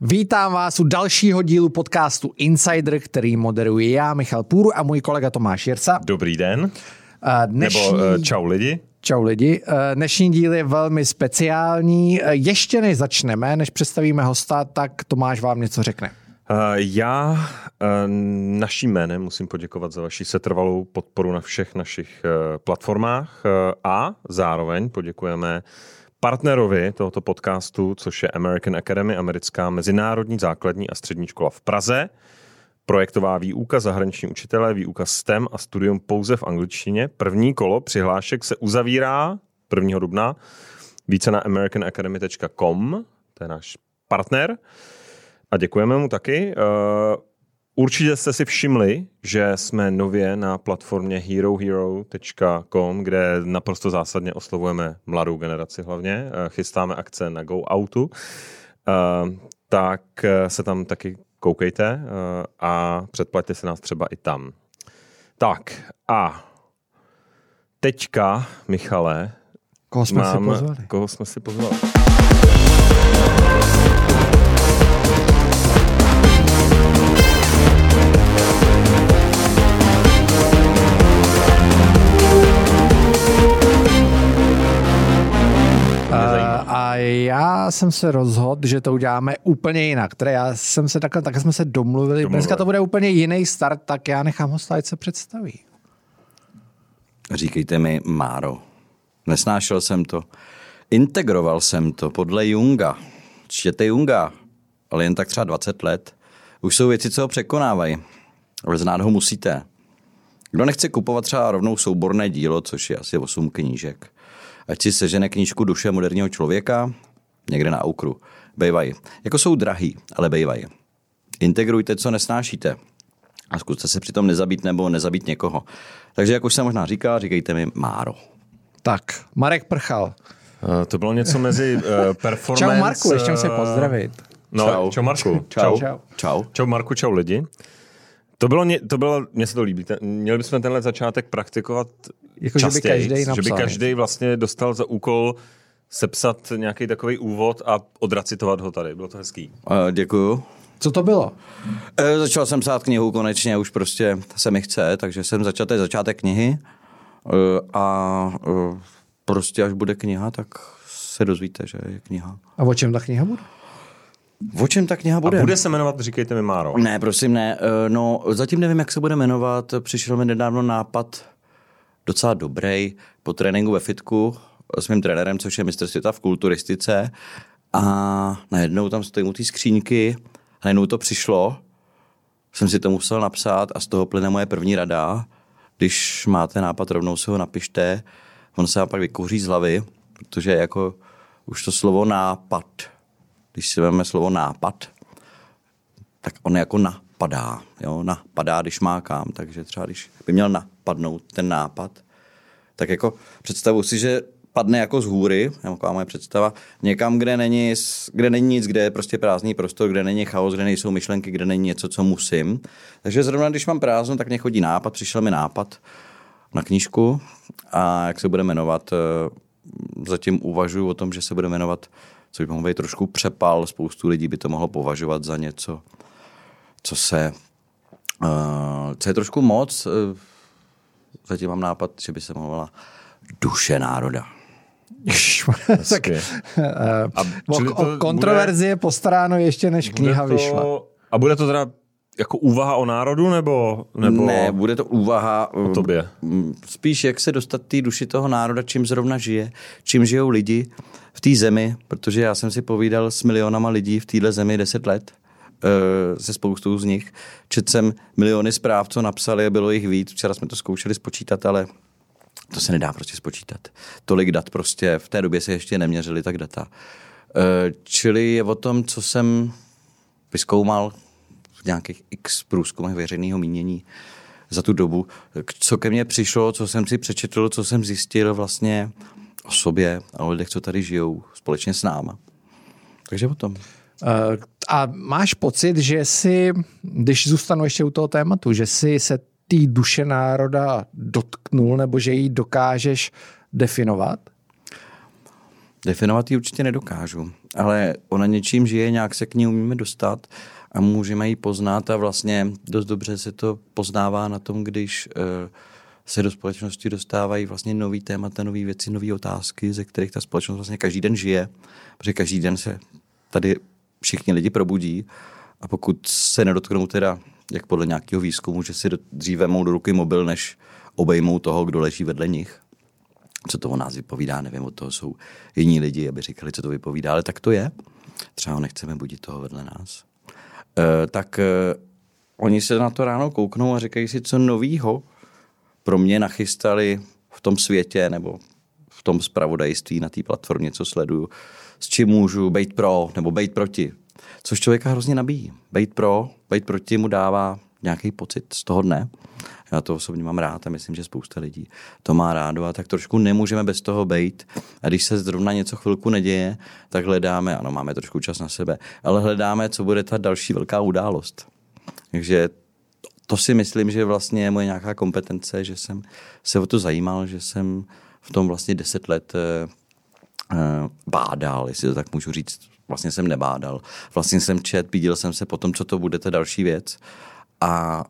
Vítám vás u dalšího dílu podcastu Insider, který moderuji já, Michal Půru a můj kolega Tomáš Jirca. Dobrý den. Dnešní... Nebo uh, čau lidi. Čau lidi. Dnešní díl je velmi speciální. Ještě než začneme, než představíme hosta, tak Tomáš vám něco řekne. Já naším jménem musím poděkovat za vaši setrvalou podporu na všech našich platformách a zároveň poděkujeme partnerovi tohoto podcastu, což je American Academy, americká mezinárodní základní a střední škola v Praze. Projektová výuka, zahraniční učitelé, výuka STEM a studium pouze v angličtině. První kolo přihlášek se uzavírá 1. dubna. Více na americanacademy.com, to je náš partner. A děkujeme mu taky. Určitě jste si všimli, že jsme nově na platformě herohero.com, kde naprosto zásadně oslovujeme mladou generaci hlavně. Eh, chystáme akce na Go Outu. Uh, tak se tam taky koukejte a předplaťte se nás třeba i tam. Tak a teďka, Michale, koho jsme mám, si pozvali? Koho jsme si pozvali? Já jsem se rozhodl, že to uděláme úplně jinak. Teda já jsem se takhle, tak jsme se domluvili. domluvili. Dneska to bude úplně jiný start, tak já nechám ho se představí. Říkejte mi Máro. Nesnášel jsem to. Integroval jsem to podle Junga. Čtěte Junga, ale jen tak třeba 20 let. Už jsou věci, co ho překonávají. Ale znát ho musíte. Kdo nechce kupovat třeba rovnou souborné dílo, což je asi 8 knížek, ať si sežene knížku Duše moderního člověka, někde na aukru. Bejvají. Jako jsou drahý, ale bejvají. Integrujte, co nesnášíte. A zkuste se přitom nezabít nebo nezabít někoho. Takže, jak už jsem možná říkal, říkejte mi Máro. Tak, Marek Prchal. Uh, to bylo něco mezi uh, performance... Čau Marku, ještě musím pozdravit. No, čau. čau Marku. Čau. Čau. čau. Čau Marku, čau lidi. To bylo, to bylo, mně se to líbí, ten, měli bychom tenhle začátek praktikovat jako, častěji, že by každý, že by každý vlastně dostal za úkol sepsat nějaký takový úvod a odracitovat ho tady. Bylo to hezký. Uh, děkuju. Co to bylo? E, začal jsem psát knihu konečně, už prostě se mi chce, takže jsem začal, to je začátek knihy e, a e, prostě až bude kniha, tak se dozvíte, že je kniha. A o čem ta kniha bude? O čem ta kniha bude? A bude se jmenovat, říkejte mi Máro. Ne, prosím, ne. No, zatím nevím, jak se bude jmenovat. Přišel mi nedávno nápad docela dobrý po tréninku ve fitku s mým trenérem, což je mistr světa v kulturistice. A najednou tam stojím u té skříňky a najednou to přišlo, jsem si to musel napsat a z toho plyne moje první rada. Když máte nápad, rovnou si ho napište, on se vám pak vykouří z hlavy, protože jako už to slovo nápad, když si vezmeme slovo nápad, tak on jako napadá, jo, napadá, když má kam, takže třeba když by měl napadnout ten nápad, tak jako představu si, že padne jako z hůry, taková moje představa, někam, kde není, kde není nic, kde je prostě prázdný prostor, kde není chaos, kde nejsou myšlenky, kde není něco, co musím. Takže zrovna když mám prázdno, tak mě chodí nápad, přišel mi nápad na knížku a jak se bude jmenovat, eh, zatím uvažuji o tom, že se bude jmenovat, co by mohl být trošku přepal, spoustu lidí by to mohlo považovat za něco, co se, uh, co je trošku moc, uh, zatím mám nápad, že by se mohla duše národa. tak, a o, o kontroverzi bude, je postaráno ještě, než kniha to, vyšla. A bude to teda jako úvaha o národu, nebo, nebo... Ne, bude to úvaha... O tobě. Mm, spíš jak se dostat té duši toho národa, čím zrovna žije, čím žijou lidi v té zemi, protože já jsem si povídal s milionama lidí v téhle zemi deset let, eh, se spoustou z nich. Četl jsem miliony zpráv, co napsali a bylo jich víc. Včera jsme to zkoušeli spočítat, ale to se nedá prostě spočítat. Tolik dat prostě, v té době se ještě neměřili tak data. E, čili je o tom, co jsem vyskoumal v nějakých x průzkumech veřejného mínění za tu dobu, co ke mně přišlo, co jsem si přečetl, co jsem zjistil vlastně o sobě a o lidech, co tady žijou společně s náma. Takže o tom. E, a máš pocit, že si, když zůstanu ještě u toho tématu, že si se té duše národa dotknul nebo že ji dokážeš definovat? Definovat ji určitě nedokážu, ale ona něčím žije, nějak se k ní umíme dostat a můžeme ji poznat a vlastně dost dobře se to poznává na tom, když uh, se do společnosti dostávají vlastně nový témata, nové věci, nové otázky, ze kterých ta společnost vlastně každý den žije, protože každý den se tady všichni lidi probudí a pokud se nedotknou teda, jak podle nějakého výzkumu, že si dříve mou do ruky mobil, než obejmou toho, kdo leží vedle nich, co to o nás vypovídá, nevím, od toho jsou jiní lidi, aby říkali, co to vypovídá, ale tak to je. Třeba nechceme budit toho vedle nás. E, tak e, oni se na to ráno kouknou a říkají si, co novýho pro mě nachystali v tom světě nebo v tom spravodajství na té platformě, co sleduju, s čím můžu být pro nebo být proti. Což člověka hrozně nabíjí. Být pro, být proti mu dává nějaký pocit z toho dne. Já to osobně mám rád a myslím, že spousta lidí to má rádo a tak trošku nemůžeme bez toho být. A když se zrovna něco chvilku neděje, tak hledáme, ano, máme trošku čas na sebe, ale hledáme, co bude ta další velká událost. Takže to si myslím, že vlastně je moje nějaká kompetence, že jsem se o to zajímal, že jsem v tom vlastně deset let eh, bádal, jestli to tak můžu říct. Vlastně jsem nebádal. Vlastně jsem čet, viděl jsem se potom, co to bude ta další věc. A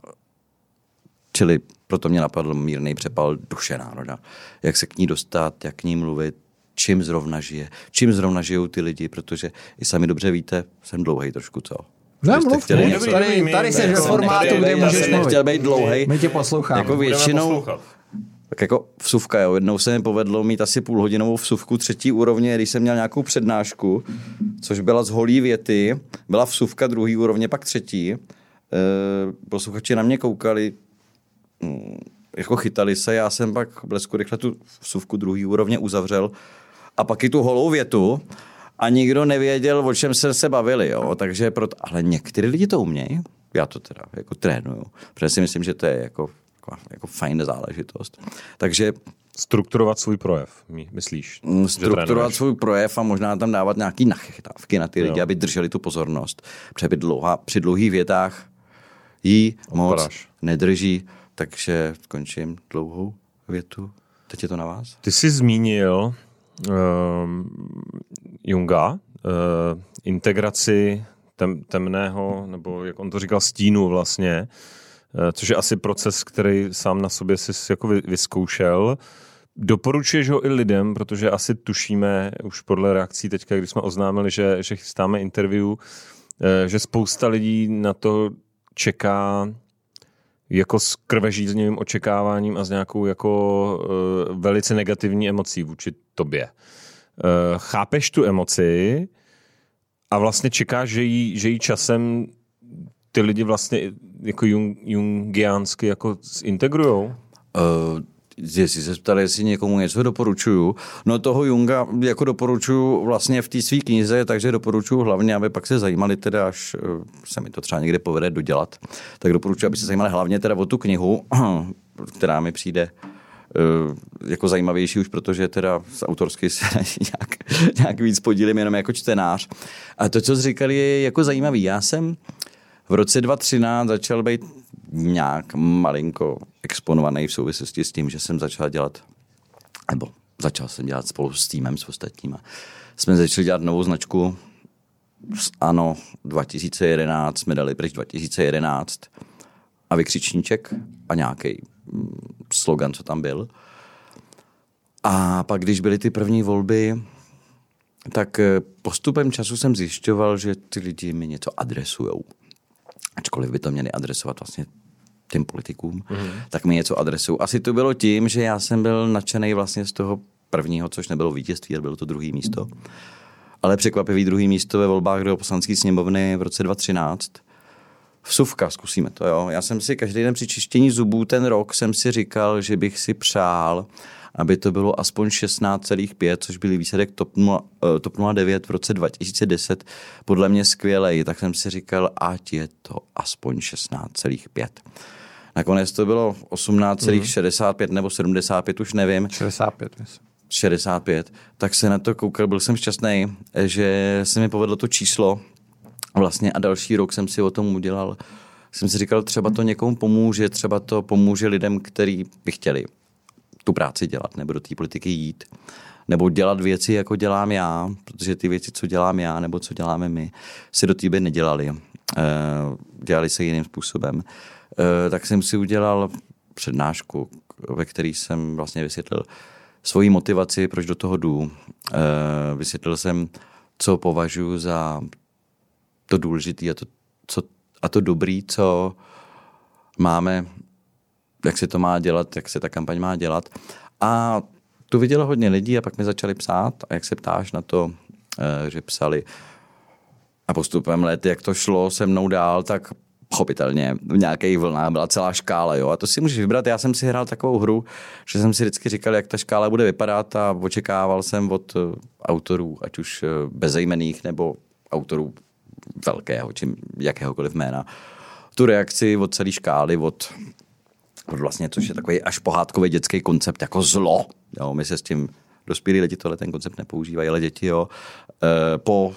čili proto mě napadl mírný přepal duše národa. Jak se k ní dostat, jak k ní mluvit, čím zrovna žije, čím zrovna žijou ty lidi, protože i sami dobře víte, jsem dlouhý trošku, co? Ne, mluv, chtěli mluv, něco, tady, tady jsi ve formátu, kde můžeš mluvit. Nechtěl být dlouhý. My tě posloucháme. Jako většinou, tak jako vsuvka, jo. Jednou se mi povedlo mít asi půlhodinovou vsuvku třetí úrovně, když jsem měl nějakou přednášku, což byla z holí věty, byla vsuvka druhý úrovně, pak třetí. E, posluchači na mě koukali, mm, jako chytali se, já jsem pak blesku rychle tu vsuvku druhý úrovně uzavřel a pak i tu holou větu a nikdo nevěděl, o čem se se bavili, jo. Takže proto, ale někteří lidi to umějí, já to teda jako trénuju, protože si myslím, že to je jako, jako, jako fajn záležitost. Takže Strukturovat svůj projev, myslíš? Mm, strukturovat svůj projev a možná tam dávat nějaký nachytávky na ty lidi, jo. aby drželi tu pozornost. Protože dlouhá, při dlouhých větách jí moc Odpadáš. nedrží, takže skončím dlouhou větu. Teď je to na vás. Ty jsi zmínil uh, Junga, uh, integraci tem, temného, nebo jak on to říkal, stínu vlastně, uh, což je asi proces, který sám na sobě si jako vyzkoušel. Doporučuješ ho i lidem, protože asi tušíme už podle reakcí teďka, když jsme oznámili, že, že chystáme interview, uh, že spousta lidí na to čeká jako s krvežíznivým očekáváním a s nějakou jako uh, velice negativní emocí vůči tobě. Chápeš tu emoci a vlastně čekáš, že jí, že jí časem ty lidi vlastně jako jung, jungiánsky jako zintegrujou? Uh, jestli se ptali, jestli někomu něco doporučuju. No toho Junga jako doporučuju vlastně v té své knize, takže doporučuju hlavně, aby pak se zajímali teda, až eh, se mi to třeba někde povede dodělat, tak doporučuji, aby se zajímali hlavně teda o tu knihu, která mi přijde eh, jako zajímavější už, protože teda z autorsky se nějak, nějak víc podílím jenom jako čtenář. A to, co jsi říkali, je jako zajímavý. Já jsem v roce 2013 začal být nějak malinko exponovaný v souvislosti s tím, že jsem začal dělat, nebo začal jsem dělat spolu s týmem, s ostatníma. Jsme začali dělat novou značku, ano, 2011, jsme dali pryč 2011 a vykřičníček a nějaký mm, slogan, co tam byl. A pak, když byly ty první volby, tak eh, postupem času jsem zjišťoval, že ty lidi mi něco adresujou ačkoliv by to měli adresovat vlastně těm politikům, mm-hmm. tak mi něco adresují. Asi to bylo tím, že já jsem byl nadšený vlastně z toho prvního, což nebylo vítězství, ale bylo to druhý místo. Ale překvapivý druhý místo ve volbách do poslanské sněmovny v roce 2013. Vsuvka, zkusíme to, jo. Já jsem si každý den při čištění zubů ten rok jsem si říkal, že bych si přál, aby to bylo aspoň 16,5, což byl výsledek TOP, 0, eh, TOP 09 v roce 2010, podle mě skvělej, tak jsem si říkal, ať je to aspoň 16,5. Nakonec to bylo 18,65 mm. nebo 75, už nevím. 65, myslím. 65, tak se na to koukal, byl jsem šťastný, že se mi povedlo to číslo vlastně a další rok jsem si o tom udělal. Jsem si říkal, třeba to někomu pomůže, třeba to pomůže lidem, kteří by chtěli tu práci dělat nebo do té politiky jít. nebo dělat věci, jako dělám já, protože ty věci, co dělám já, nebo co děláme my, si do té doby nedělali. Eh, dělali se jiným způsobem. Eh, tak jsem si udělal přednášku, ve které jsem vlastně vysvětlil svoji motivaci, proč do toho jdu. Eh, vysvětlil jsem, co považuji za to důležité a to, co, a to dobrý, co máme, jak se to má dělat, jak se ta kampaň má dělat. A tu vidělo hodně lidí a pak mi začali psát a jak se ptáš na to, že psali a postupem let, jak to šlo se mnou dál, tak pochopitelně v nějakých vlnách byla celá škála. Jo? A to si můžeš vybrat. Já jsem si hrál takovou hru, že jsem si vždycky říkal, jak ta škála bude vypadat a očekával jsem od eh, autorů, ať už eh, bezejmených nebo autorů velkého, či jakéhokoliv jména, tu reakci od celé škály, od, vlastně, což je takový až pohádkový dětský koncept, jako zlo. Jo? My se s tím dospělí lidi tohle ten koncept nepoužívají, ale děti jo. E, po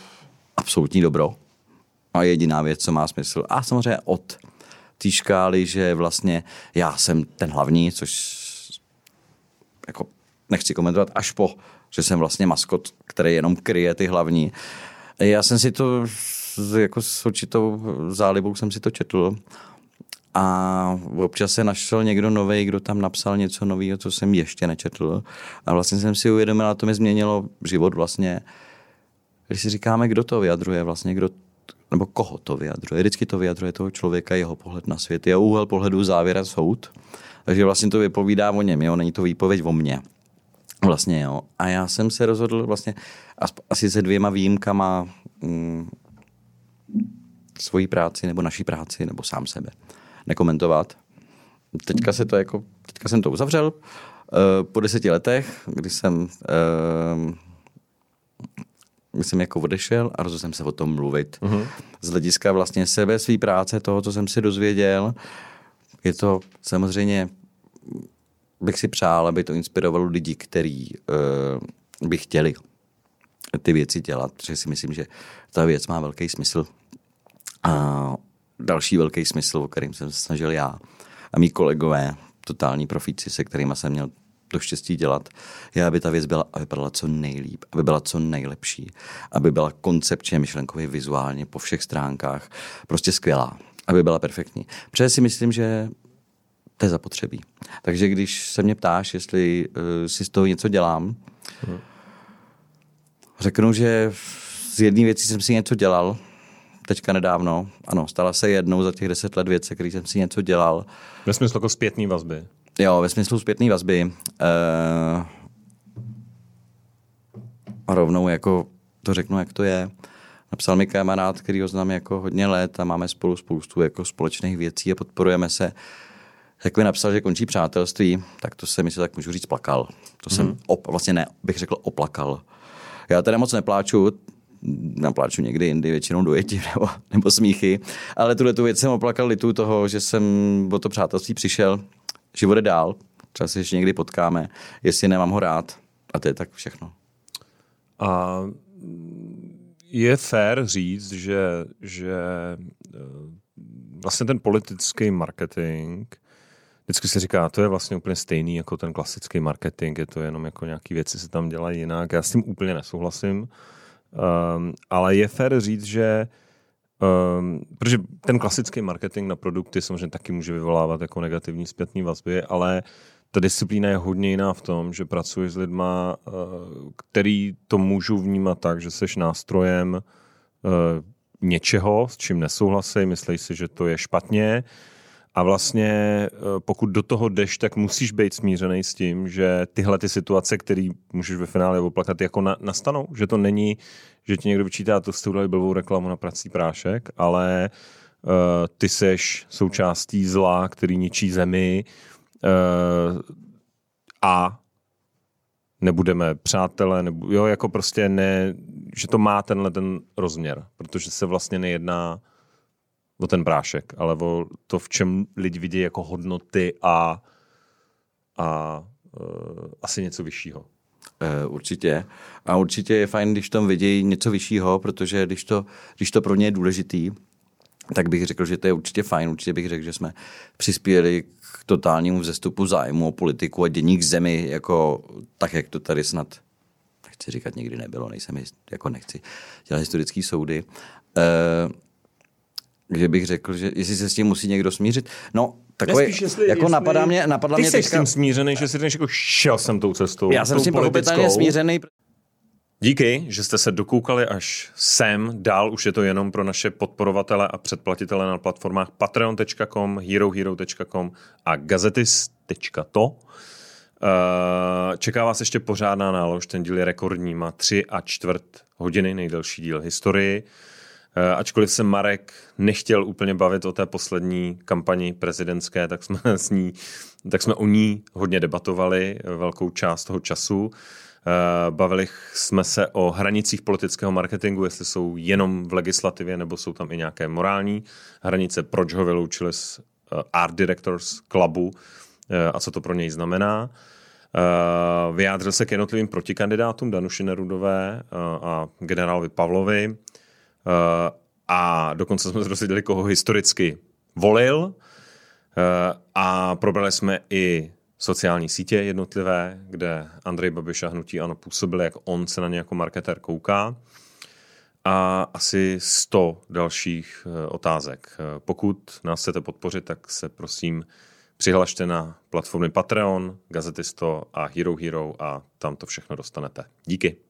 absolutní dobro a jediná věc, co má smysl. A samozřejmě od té škály, že vlastně já jsem ten hlavní, což jako nechci komentovat, až po, že jsem vlastně maskot, který jenom kryje ty hlavní. Já jsem si to jako s určitou zálibou jsem si to četl a občas se našel někdo nový, kdo tam napsal něco nového, co jsem ještě nečetl. A vlastně jsem si uvědomil, a to mi změnilo život vlastně, když si říkáme, kdo to vyjadřuje, vlastně kdo, nebo koho to vyjadřuje. Vždycky to vyjadřuje toho člověka, jeho pohled na svět. Je úhel pohledu závěr soud. Takže vlastně to vypovídá o něm, jo? není to výpověď o mně. Vlastně jo. A já jsem se rozhodl vlastně asi se dvěma výjimkama mm, svoji práci nebo naší práci nebo sám sebe nekomentovat. Teďka se to jako, teďka jsem to uzavřel. Uh, po deseti letech, kdy jsem uh, jsem jako odešel a rozhodl jsem se o tom mluvit. Uh-huh. Z hlediska vlastně sebe, své práce, toho, co jsem si dozvěděl, je to samozřejmě, bych si přál, aby to inspirovalo lidi, kteří uh, by chtěli ty věci dělat, protože si myslím, že ta věc má velký smysl. A další velký smysl, o kterým jsem se snažil já a mý kolegové, totální profíci, se kterými jsem měl to štěstí dělat, je, aby ta věc byla a vypadala co nejlíp, aby byla co nejlepší, aby byla koncepčně, myšlenkově, vizuálně, po všech stránkách, prostě skvělá, aby byla perfektní. Protože si myslím, že to je zapotřebí. Takže když se mě ptáš, jestli uh, si z toho něco dělám, hmm. řeknu, že z jedné věci jsem si něco dělal, teďka nedávno. Ano, stala se jednou za těch deset let věc, který jsem si něco dělal. Ve smyslu jako zpětný vazby. Jo, ve smyslu zpětné vazby. Uh, a rovnou jako to řeknu, jak to je. Napsal mi kamarád, který ho znám jako hodně let a máme spolu spoustu jako společných věcí a podporujeme se. Jak mi napsal, že končí přátelství, tak to se mi se tak můžu říct plakal. To mm-hmm. jsem mhm. op, vlastně ne, bych řekl oplakal. Já teda moc nepláču, napláču někdy jindy, většinou dojetí nebo, nebo smíchy, ale tuhle tu věc jsem oplakal litu toho, že jsem o to přátelství přišel, život je dál, třeba se ještě někdy potkáme, jestli nemám ho rád. A to je tak všechno. A je fér říct, že, že eh, vlastně ten politický marketing, vždycky se říká, to je vlastně úplně stejný jako ten klasický marketing, je to jenom jako nějaký věci se tam dělají jinak. Já s tím úplně nesouhlasím, um, ale je fér říct, že Um, protože ten klasický marketing na produkty samozřejmě taky může vyvolávat jako negativní zpětní vazby, ale ta disciplína je hodně jiná v tom, že pracuješ s lidma, uh, který to můžou vnímat tak, že seš nástrojem uh, něčeho, s čím nesouhlasí, myslí si, že to je špatně a vlastně uh, pokud do toho jdeš, tak musíš být smířený s tím, že tyhle ty situace, které můžeš ve finále oplakat, jako na, nastanou, že to není že ti někdo vyčítá, to jste udělali blbou reklamu na prací prášek, ale uh, ty seš součástí zla, který ničí zemi uh, a nebudeme přátelé, nebo, jo, jako prostě ne, že to má tenhle ten rozměr, protože se vlastně nejedná o ten prášek, ale o to, v čem lidi vidí jako hodnoty a, a uh, asi něco vyššího. Uh, určitě. A určitě je fajn, když tam vidějí něco vyššího, protože když to, když to pro ně je důležitý, tak bych řekl, že to je určitě fajn. Určitě bych řekl, že jsme přispěli k totálnímu vzestupu zájmu o politiku a dění k zemi, jako tak, jak to tady snad chci říkat, nikdy nebylo, nejsem, jako nechci dělat historické soudy. E, že bych řekl, že jestli se s tím musí někdo smířit. No, Takový, Nespíš, jestli, jako jestli... napadá mě, napadla Ty mě jsi teďka... s tím smířený, že jsi jako šel jsem tou cestou. Já jsem s tím pochopitelně smířený. Díky, že jste se dokoukali až sem. Dál už je to jenom pro naše podporovatele a předplatitele na platformách patreon.com, herohero.com a gazetis.to. Eh, čeká vás ještě pořádná nálož, ten díl je rekordní, má tři a čtvrt hodiny, nejdelší díl historii. Ačkoliv se Marek nechtěl úplně bavit o té poslední kampani prezidentské, tak jsme, s ní, tak jsme o ní hodně debatovali velkou část toho času. Eh, bavili jsme se o hranicích politického marketingu, jestli jsou jenom v legislativě, nebo jsou tam i nějaké morální hranice, proč ho vyloučili z eh, Art Directors Clubu a co to pro něj znamená. Vyjádřil se k jednotlivým protikandidátům Danuši Nerudové a generálovi Pavlovi. Eh, a dokonce jsme se dozvěděli, koho historicky volil eh, a probrali jsme i sociální sítě jednotlivé, kde Andrej Babiš a hnutí ano působili, jak on se na ně jako marketer kouká a asi 100 dalších eh, otázek. Pokud nás chcete podpořit, tak se prosím přihlašte na platformy Patreon, Gazetisto a Hero Hero a tam to všechno dostanete. Díky.